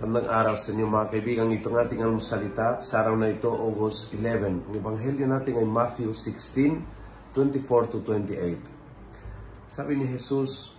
araw sa inyo mga kaibigan. Itong ating almusalita sa araw na ito, August 11. Ang ebanghelyo natin ay Matthew 16, 24 to 28. Sabi ni Jesus,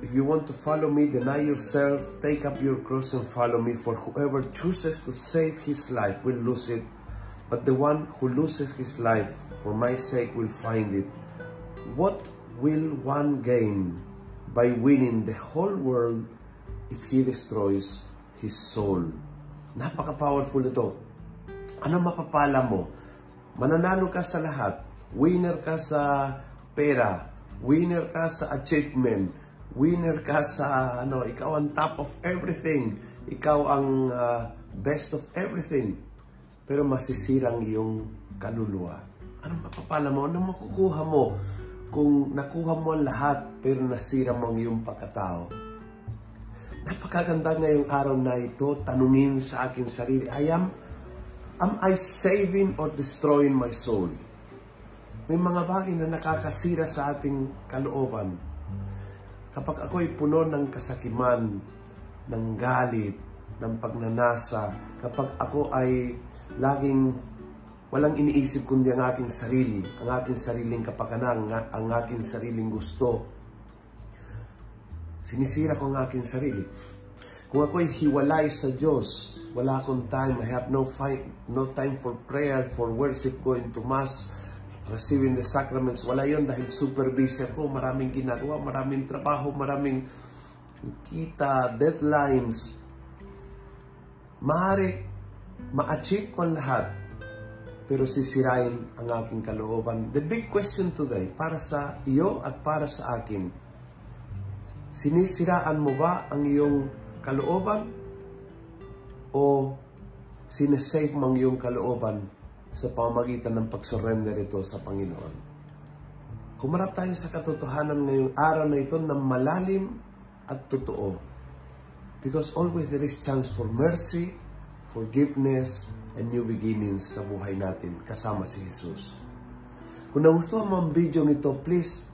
If you want to follow me, deny yourself, take up your cross and follow me. For whoever chooses to save his life will lose it. But the one who loses his life for my sake will find it. What will one gain by winning the whole world if he destroys his soul. Napaka-powerful ito. Ano mapapala mo? Mananalo ka sa lahat. Winner ka sa pera. Winner ka sa achievement. Winner ka sa ano, ikaw ang top of everything. Ikaw ang uh, best of everything. Pero masisirang iyong kaluluwa. Ano mapapala mo? Ano makukuha mo kung nakuha mo ang lahat pero nasira mo ang iyong pagkatao? Napakaganda ngayong araw na ito, tanungin sa aking sarili, I am, am I saving or destroying my soul? May mga bagay na nakakasira sa ating kalooban. Kapag ako'y puno ng kasakiman, ng galit, ng pagnanasa, kapag ako ay laging walang iniisip kundi ang aking sarili, ang aking sariling kapakanan, ang aking sariling gusto, Sinisira ko ang aking sarili. Kung ako'y hiwalay sa Diyos, wala akong time, I have no, fight, no time for prayer, for worship, going to Mass, receiving the sacraments. Wala yon dahil super busy ako, maraming ginagawa, maraming trabaho, maraming kita, deadlines. Maaari ma-achieve ko lahat, pero sisirain ang aking kalooban. The big question today, para sa iyo at para sa akin, Sinisiraan mo ba ang iyong kalooban? O sinesave mo ang iyong kalooban sa pamagitan ng pagsurrender ito sa Panginoon? Kumarap tayo sa katotohanan ngayong araw na ito na malalim at totoo. Because always there is chance for mercy, forgiveness, and new beginnings sa buhay natin kasama si Jesus. Kung nagustuhan mo ang video nito, please